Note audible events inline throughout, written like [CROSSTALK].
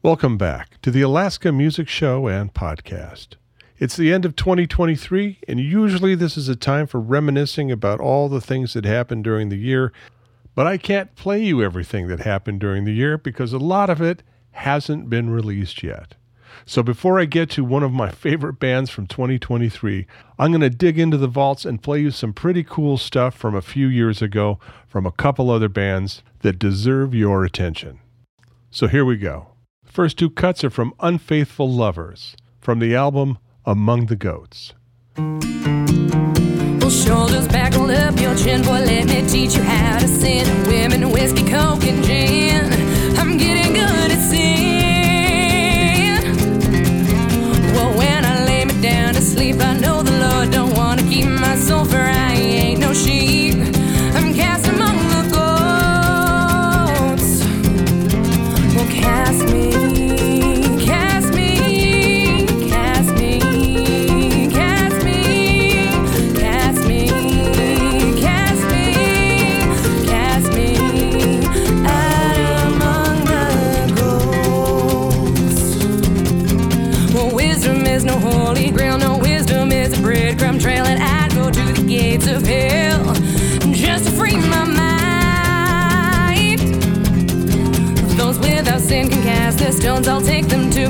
Welcome back to the Alaska Music Show and Podcast. It's the end of 2023, and usually this is a time for reminiscing about all the things that happened during the year. But I can't play you everything that happened during the year because a lot of it hasn't been released yet. So before I get to one of my [LAUGHS] favorite bands from 2023, I'm going to dig into the vaults and play you some pretty cool stuff from a few years ago from a couple other bands that deserve your attention. So here we go. First two cuts are from Unfaithful Lovers from the album Among the Goats. Well, shoulders back, up your chin, boy. Let me teach you how to sin. Women, whiskey, coke, and gin.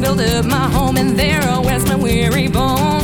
Build up my home, and there rest my weary bones.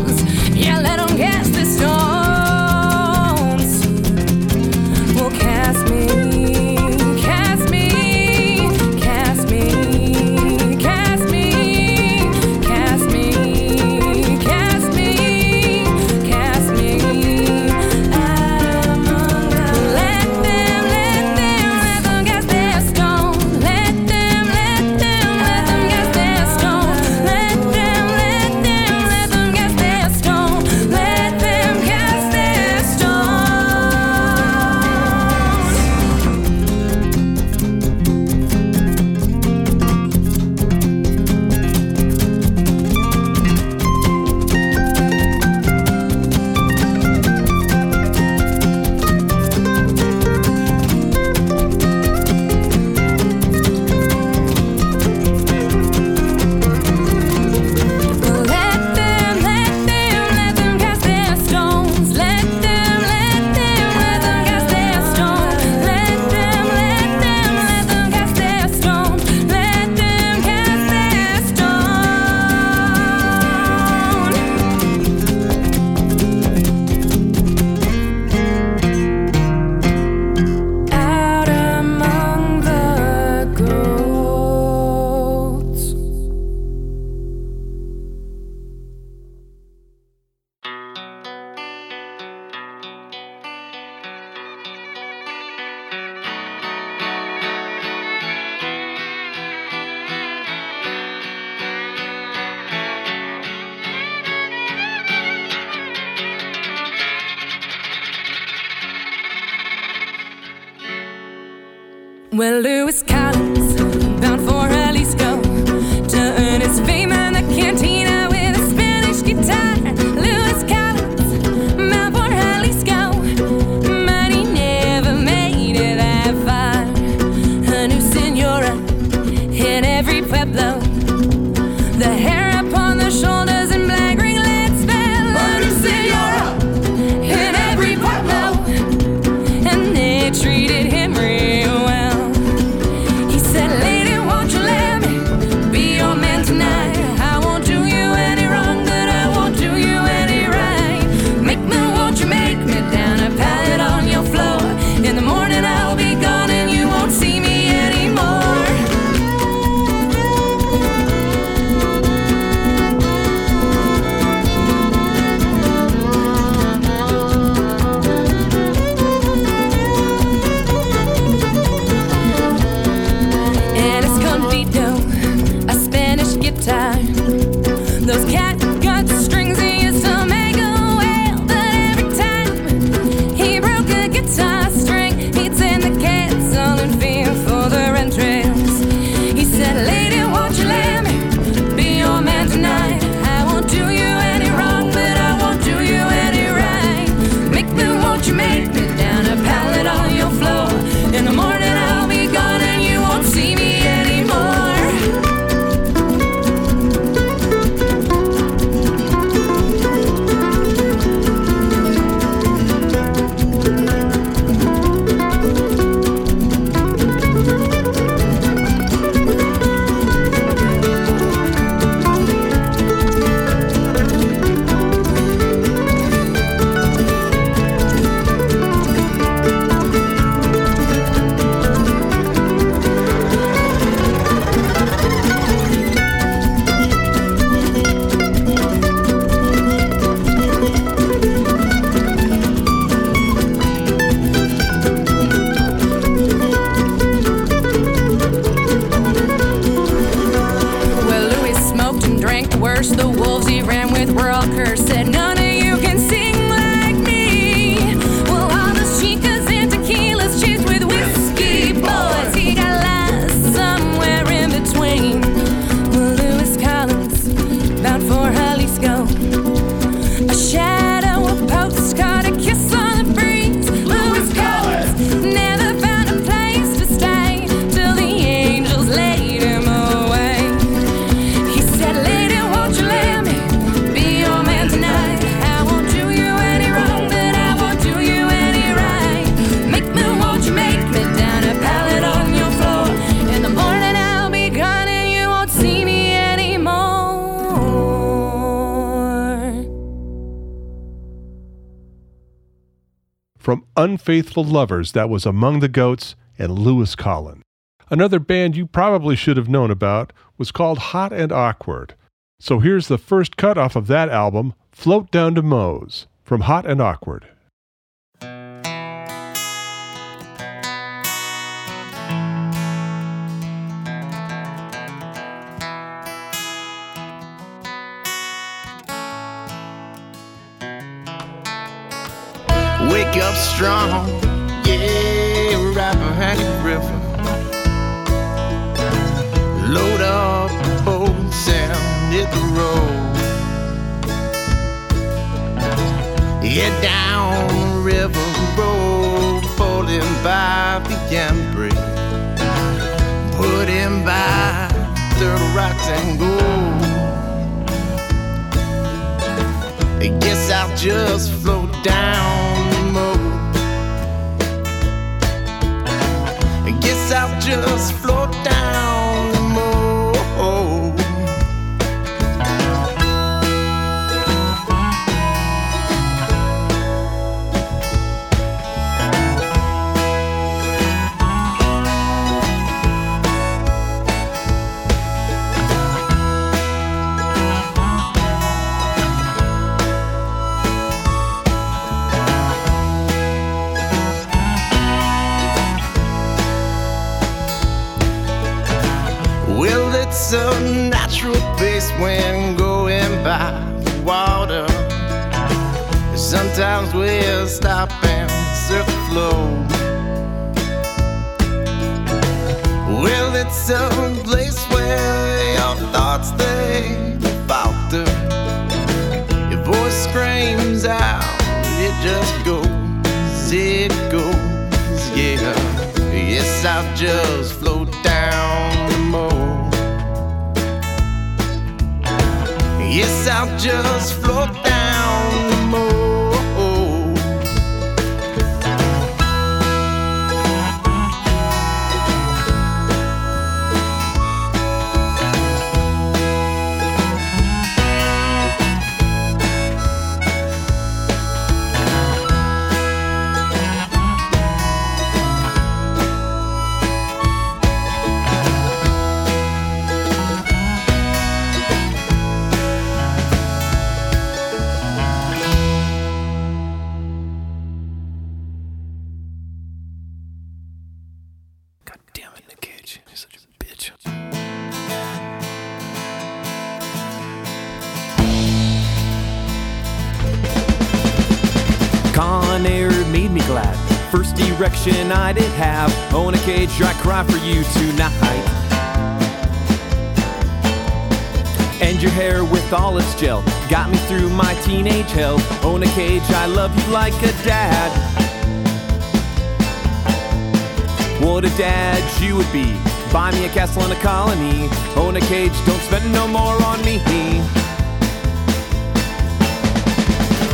From Unfaithful Lovers, that was Among the Goats and Lewis Collin. Another band you probably should have known about was called Hot and Awkward. So here's the first cut off of that album, Float Down to Moe's, from Hot and Awkward. Wake up strong, yeah, right behind the river. Load up boats and hit the road. Head down the river road, falling by the Embry. Put in by Turtle Rocks and gold. I guess I'll just float down Just float down when going by the water. Sometimes we'll stop and surf the flow. Well, it's a place where your thoughts they falter. Your voice screams out, it just goes, it goes, yeah. Yes, I'll just just float I did have. Own a cage, I cry for you tonight. And your hair with all its gel got me through my teenage hell. Own a cage, I love you like a dad. What a dad you would be. Buy me a castle and a colony. Own a cage, don't spend no more on me.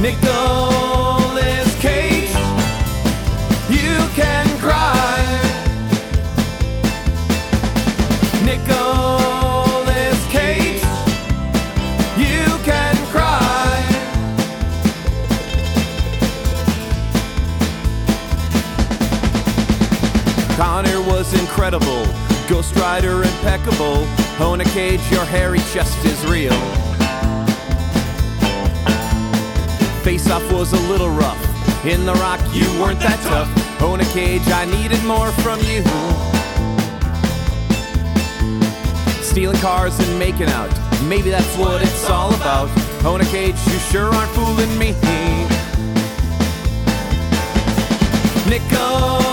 Nicolas incredible, Ghost Rider impeccable. A cage, your hairy chest is real. Face off was a little rough. In the rock, you weren't that tough. Own a cage, I needed more from you. Stealing cars and making out. Maybe that's what it's all about. Own a cage, you sure aren't fooling me. Nicolas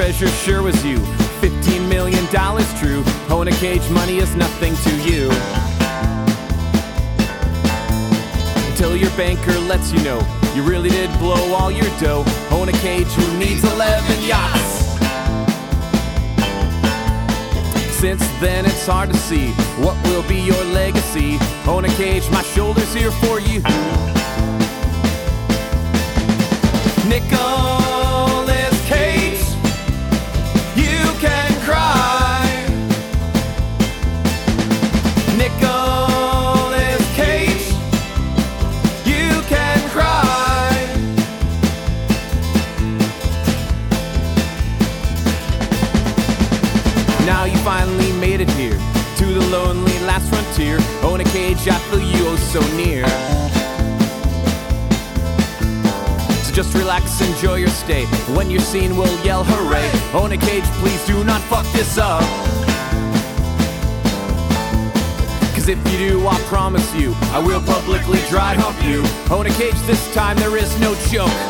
treasure sure was you. $15 million true. Own a cage, money is nothing to you. Until your banker lets you know you really did blow all your dough. Own a cage who needs 11 yachts. Since then, it's hard to see what will be your legacy. Own a cage, my shoulder's here for you. Nicolas so near. So just relax, enjoy your stay. When you're seen, we'll yell hooray. Own a cage, please do not fuck this up. Cause if you do, I promise you, I will publicly dry hump you. Own a cage this time, there is no joke.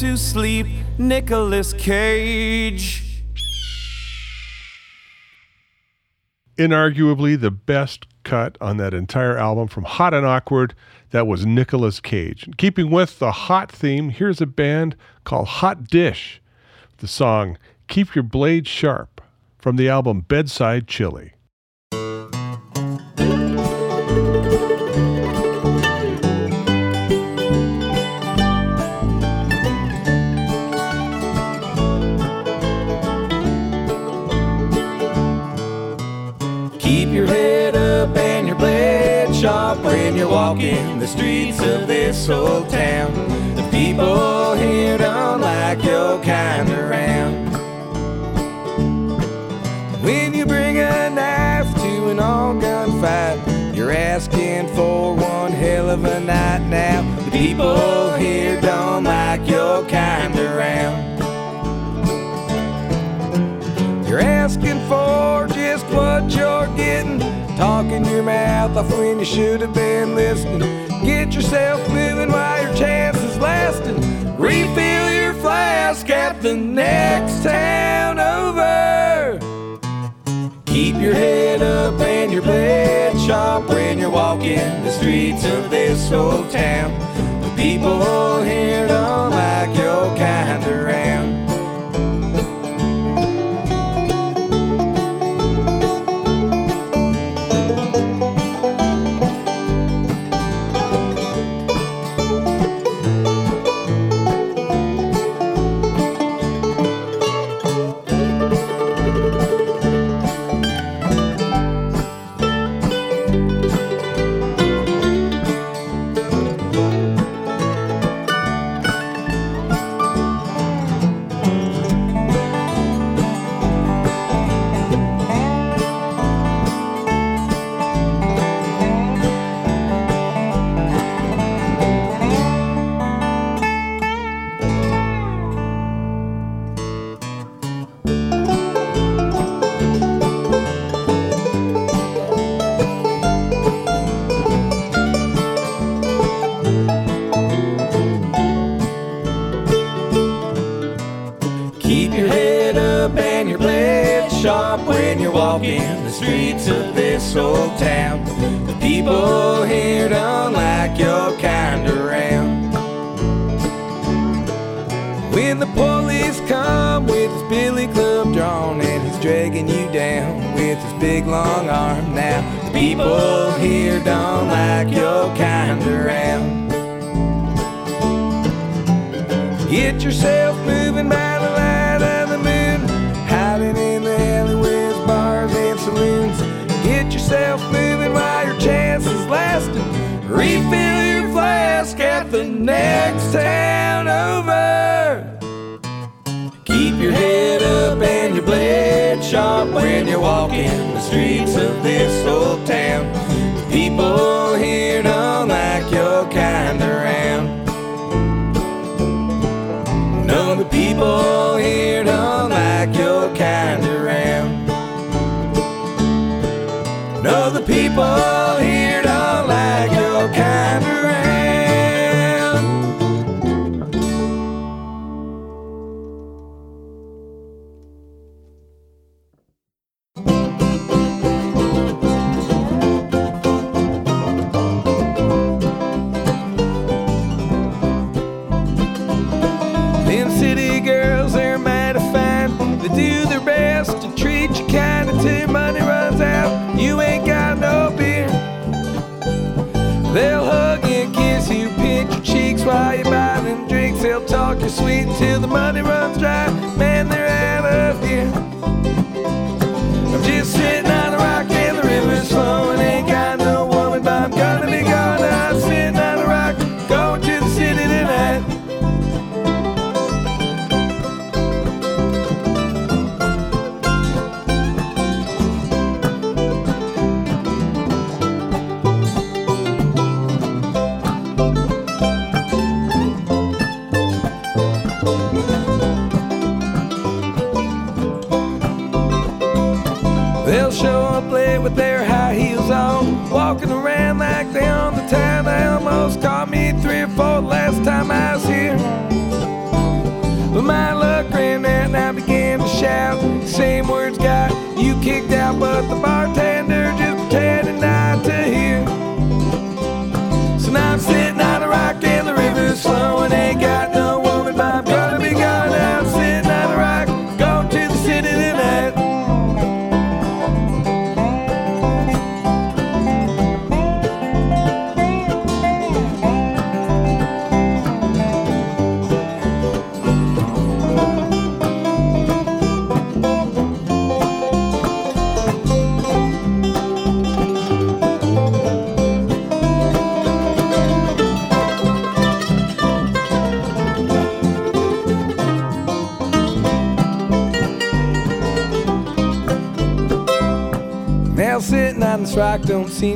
To sleep, Nicolas Cage. Inarguably the best cut on that entire album from Hot and Awkward, that was Nicolas Cage. Keeping with the hot theme, here's a band called Hot Dish. The song Keep Your Blade Sharp from the album Bedside Chili. Walking the streets of this old town. The people here don't like your kind around. When you bring a knife to an all gunfight, you're asking for one hell of a night now. The people here don't like your kind around. You're asking for just what you're getting. Talking your mouth off when you should have been listening. Get yourself moving while your chance is lasting. Refill your flask at the next town over. Keep your head up and your blade sharp when you're walking the streets of this old town. The people here don't like walking the streets of this old town. The people here don't like your kind around. No, the people. money runs dry. for the last time I was here. But my luck ran out and I began to shout. Same words got you kicked out, but the bartender.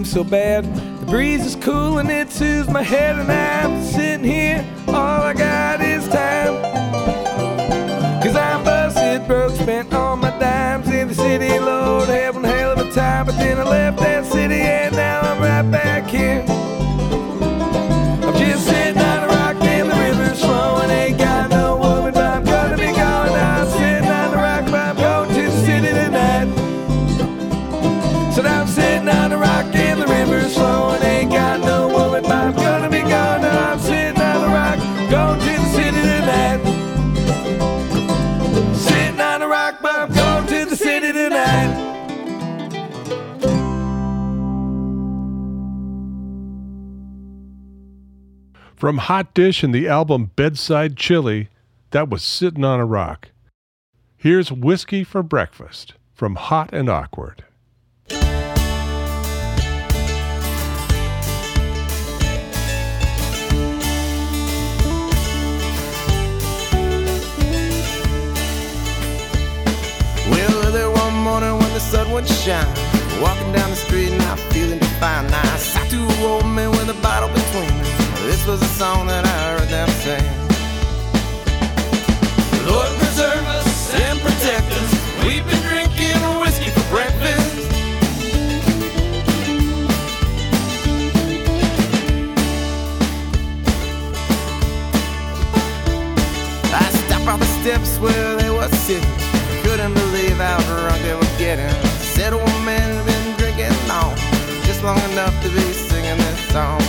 so bad. The breeze is cool and it soothes my head and I Hot Dish and the album Bedside Chili, that was Sitting on a Rock. Here's Whiskey for Breakfast from Hot and Awkward. Well, there one morning when the sun would shine. Walking down the street and I feeling fine. I saw two old men with a bottle between them. This was a song that I heard them sing. Lord preserve us and protect us. We've been drinking whiskey for breakfast. I stopped on the steps where they were sitting. Couldn't believe how drunk they were getting. Said, old man, been drinking long, just long enough to be singing this song.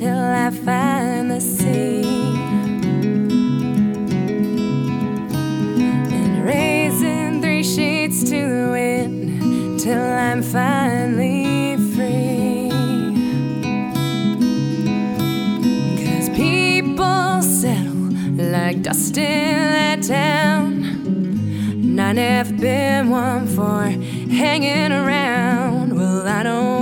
till I find the sea. And raising three sheets to the wind till I'm finally free. Cause people settle like dust in that town. And I've been one for hanging around. Well, I don't.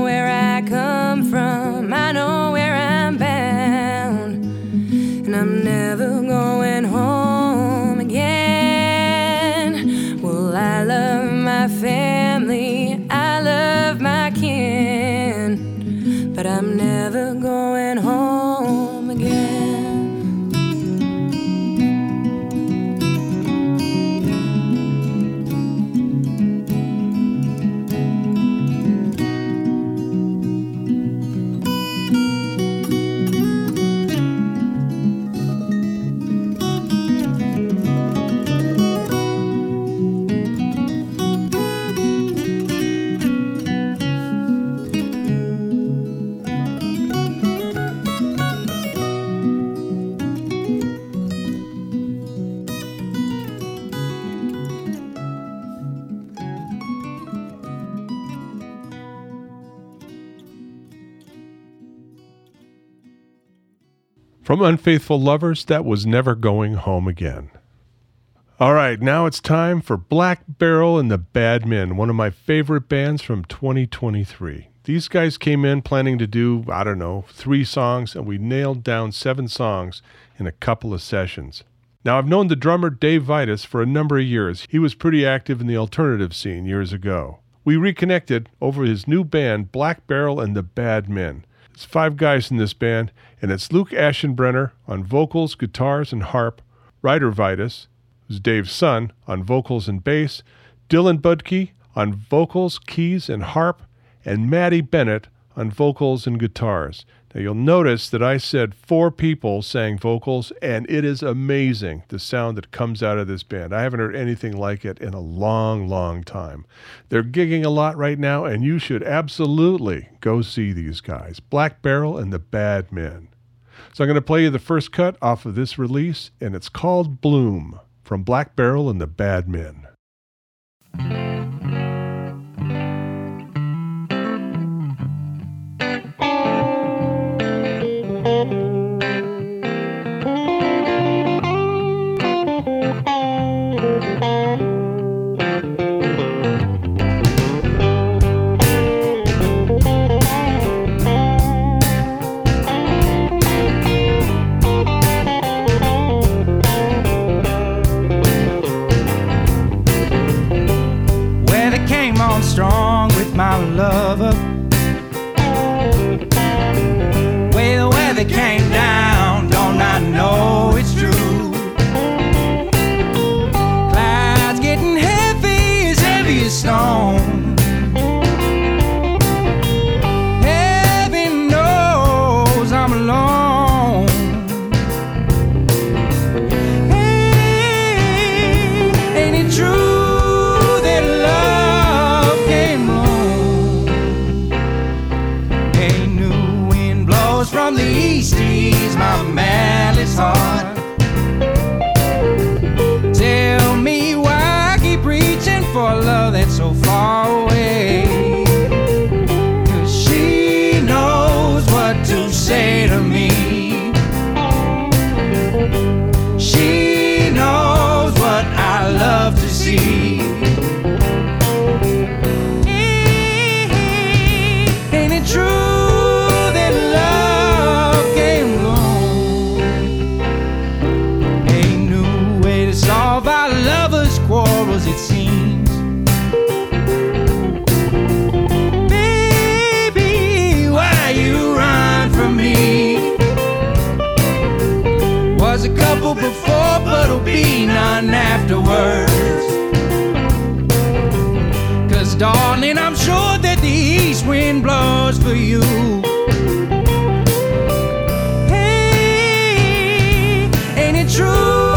From unfaithful lovers that was never going home again. All right, now it's time for Black Barrel and the Bad Men, one of my favorite bands from 2023. These guys came in planning to do, I don't know, three songs, and we nailed down seven songs in a couple of sessions. Now, I've known the drummer Dave Vitus for a number of years. He was pretty active in the alternative scene years ago. We reconnected over his new band, Black Barrel and the Bad Men. It's five guys in this band, and it's Luke Aschenbrenner on vocals, guitars, and harp, Ryder Vitus, who's Dave's son, on vocals and bass, Dylan Budke on vocals, keys, and harp, and Maddie Bennett on vocals and guitars. Now you'll notice that I said four people sang vocals, and it is amazing the sound that comes out of this band. I haven't heard anything like it in a long, long time. They're gigging a lot right now, and you should absolutely go see these guys Black Barrel and the Bad Men. So I'm going to play you the first cut off of this release, and it's called Bloom from Black Barrel and the Bad Men. Blows from east, ease my malice heart. Tell me why I keep reaching for love that's so far away. 'Cause she knows what to say to me. She knows what I love to see. Be none afterwards. Cause, darling, I'm sure that the east wind blows for you. Hey, ain't it true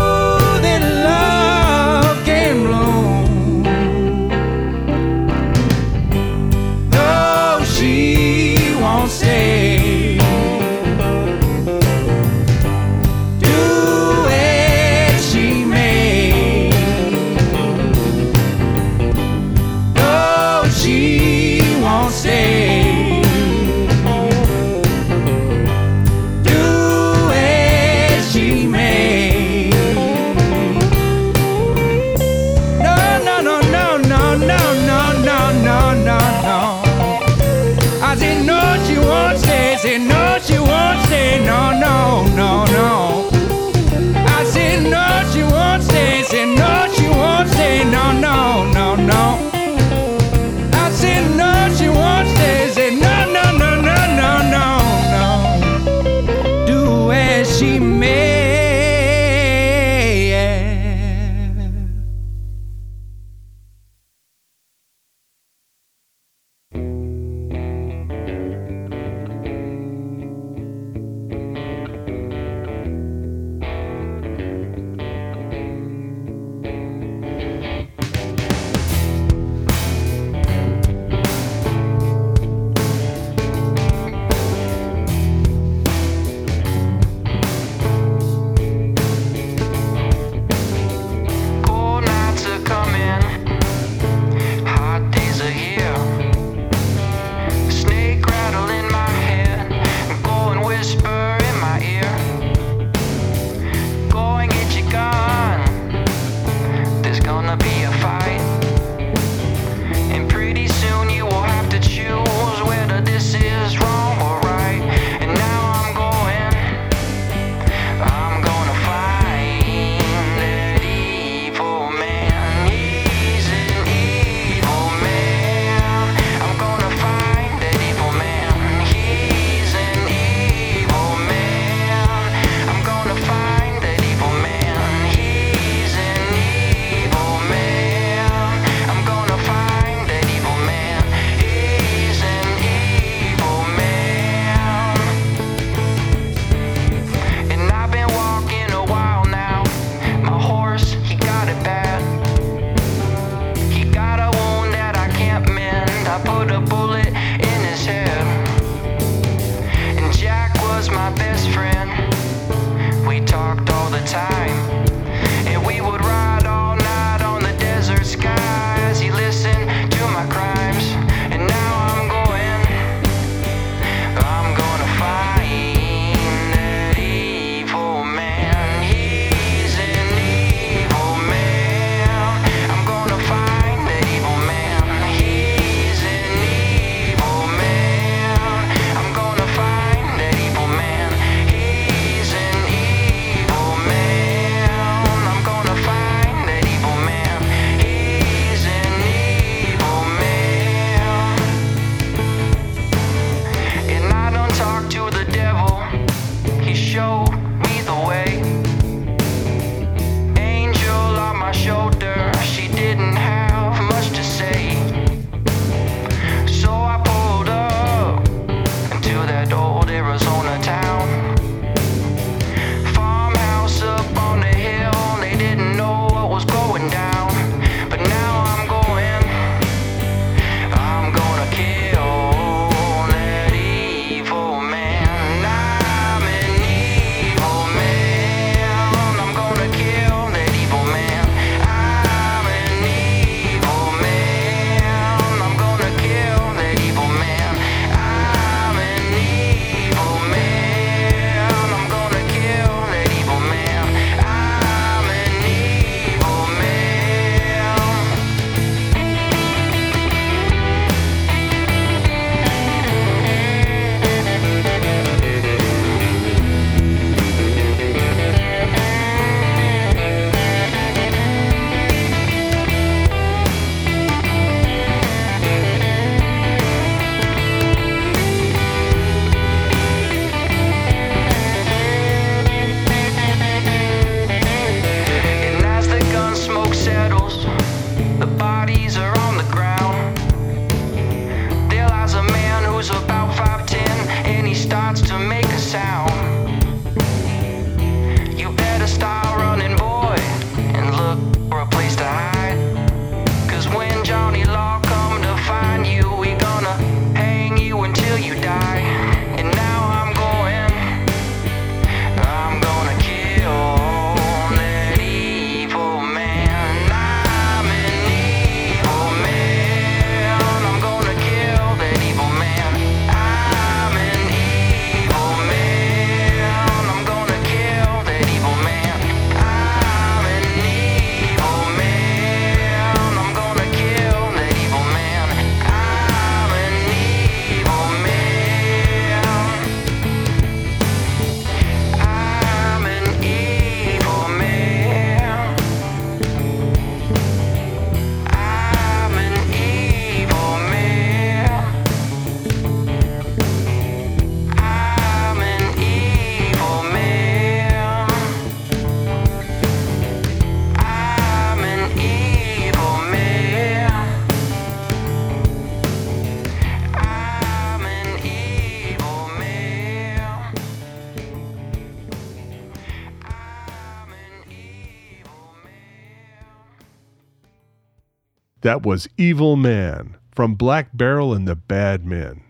That was Evil Man from Black Barrel and the Bad Men.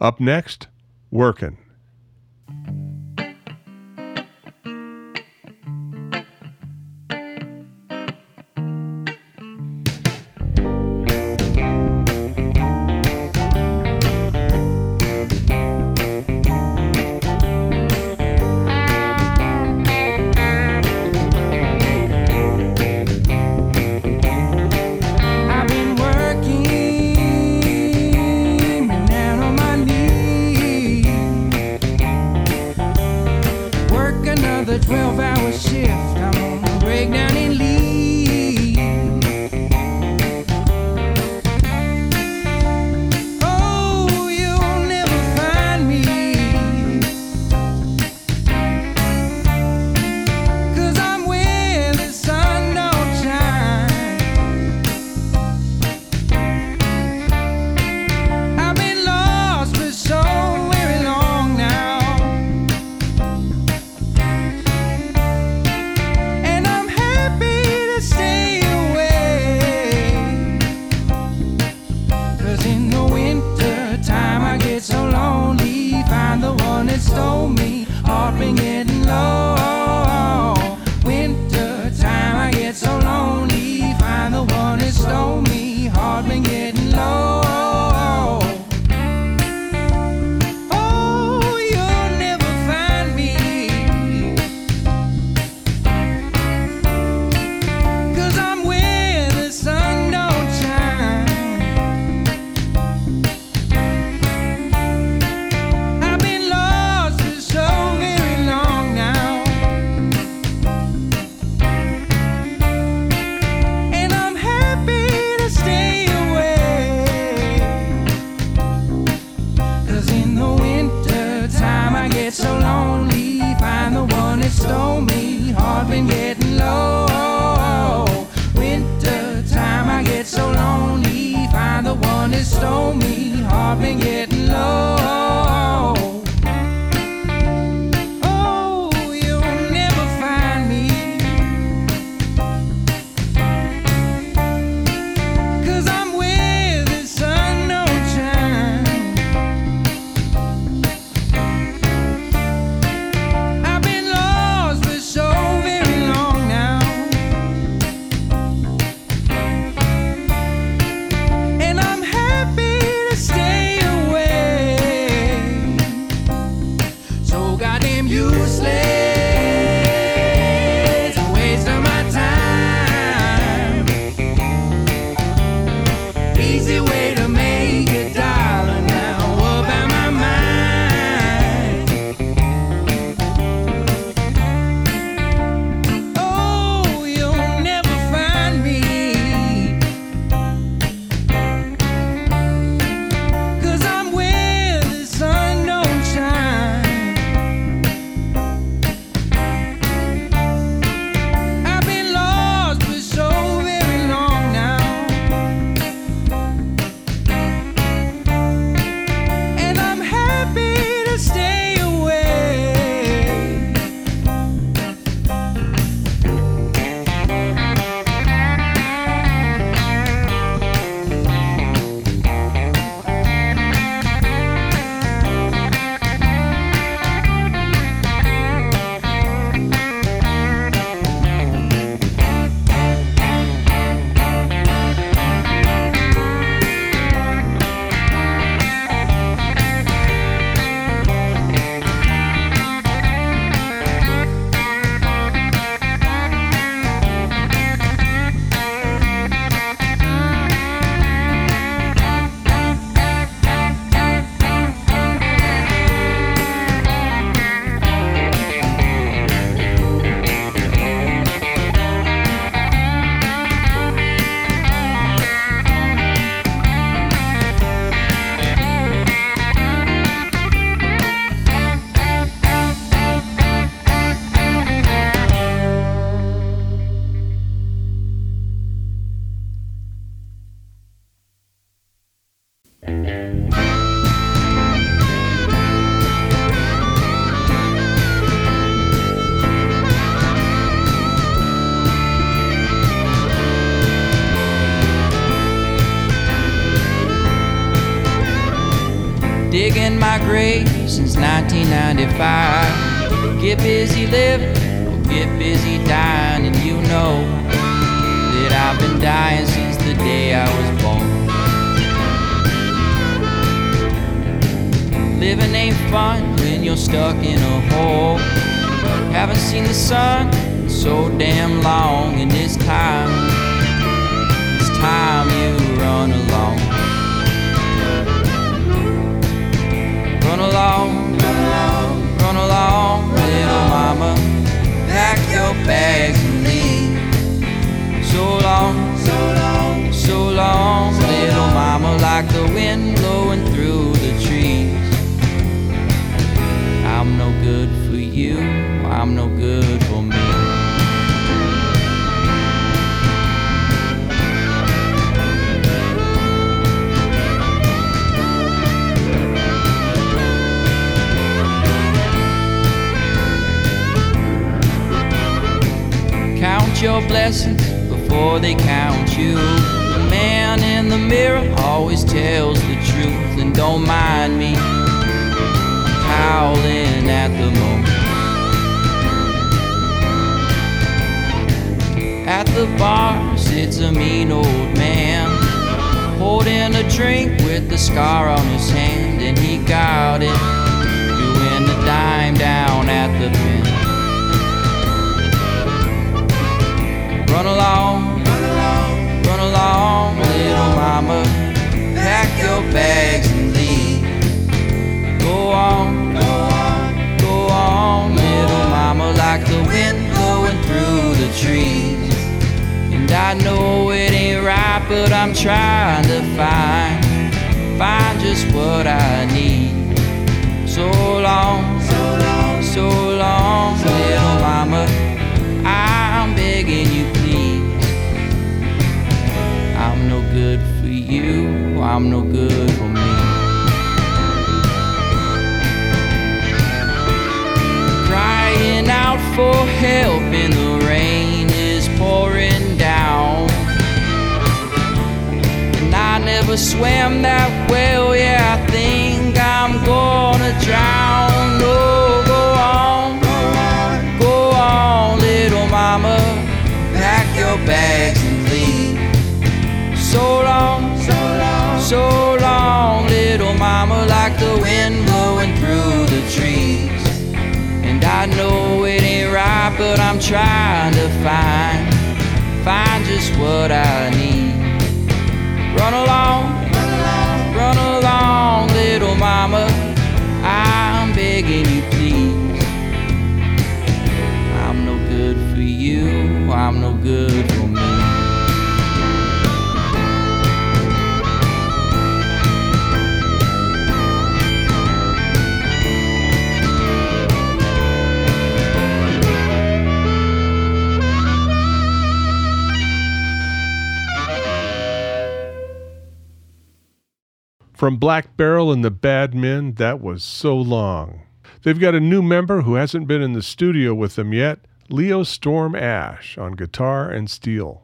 Up next, Workin'. Get busy living or get busy dying, and you know that I've been dying since the day I was born. Living ain't fun when you're stuck in a hole. Haven't seen the sun so damn long, and it's time, it's time you. Run along, run along, bags and leave. So long, Your blessings before they count you. The man in the mirror always tells the truth, and don't mind me howling at the moment. At the bar sits a mean old man, holding a drink with a scar on his hand, and he got it, doing the dime down at the pen. Run along, run along, run along, little mama. Pack your bags and leave. Go on, go on, go on, little mama, like the wind blowing through the trees. And I know it ain't right, but I'm trying to find, find just what I need. So long, so long, so long, little mama. I'm begging you, good for you, I'm no good for me. Crying out for help in the rain is pouring down. And I never swam that well, yeah, I think I'm gonna drown. Oh, go on, go on, little mama, pack your bags. So long, so long, so long, little mama, like the wind blowing through the trees. And I know it ain't right, but I'm trying to find, find just what I need. Run along, run along, run along, little mama. I'm begging you, please. I'm no good for you, I'm no good From Black Barrel and the Bad Men, that was so long. They've got a new member who hasn't been in the studio with them yet, Leo Storm Ash on guitar and steel.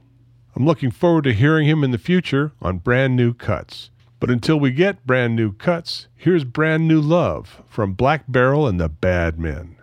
I'm looking forward to hearing him in the future on brand new cuts. But until we get brand new cuts, here's brand new love from Black Barrel and the Bad Men.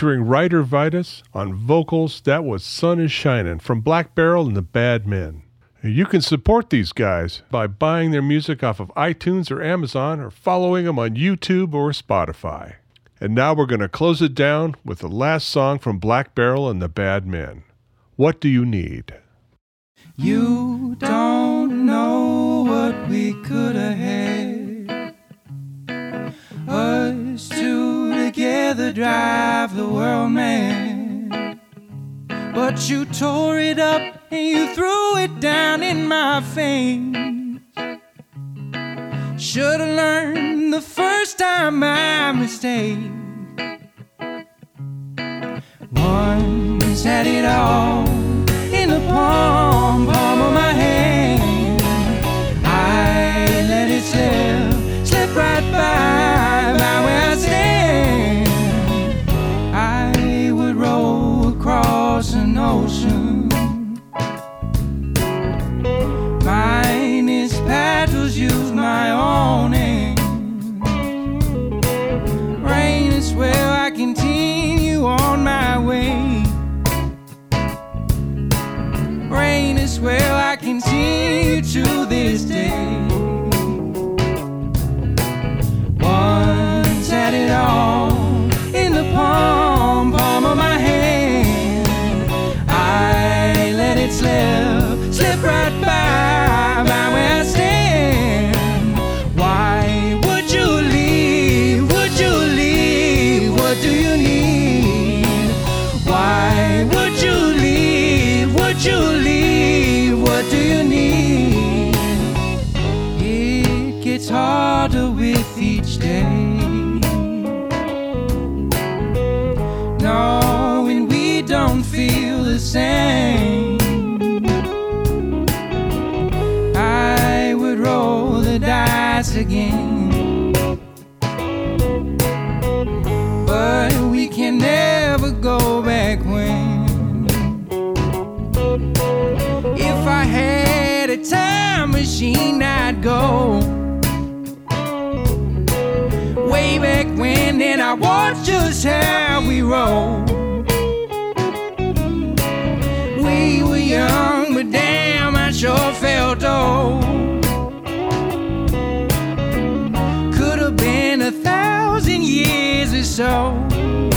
Featuring Ryder Vitus on vocals, that was Sun is Shining from Black Barrel and the Bad Men. You can support these guys by buying their music off of iTunes or Amazon or following them on YouTube or Spotify. And now we're going to close it down with the last song from Black Barrel and the Bad Men. What do you need? You don't know what we could have had. Together drive the world mad. But you tore it up and you threw it down in my face. Should've learned the first time my mistake. Once had it all roll. We were young, but damn, I sure felt old. Could have been a thousand years or so.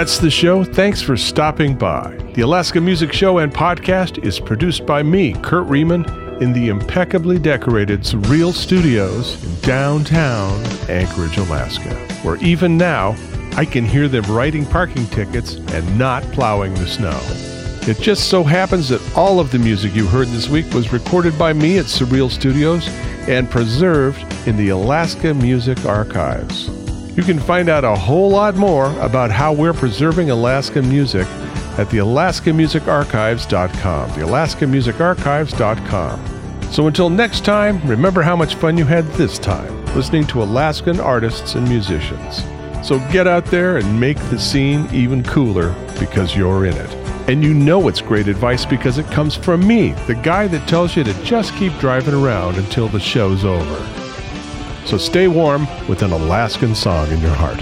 That's the show. Thanks for stopping by. The Alaska Music Show and podcast is produced by me, Kurt Riemann, in the impeccably decorated Surreal Studios in downtown Anchorage, Alaska, where even now I can hear them writing parking tickets and not plowing the snow. It just so happens that all of the music you heard this week was recorded by me at Surreal Studios and preserved in the Alaska Music Archives. You can find out a whole lot more about how we're preserving Alaska music at the alaskamusicarchives.com. The alaskamusicarchives.com. So until next time, remember how much fun you had this time listening to Alaskan artists and musicians. So get out there and make the scene even cooler because you're in it. And you know it's great advice because it comes from me, the guy that tells you to just keep driving around until the show's over. So stay warm with an Alaskan song in your heart.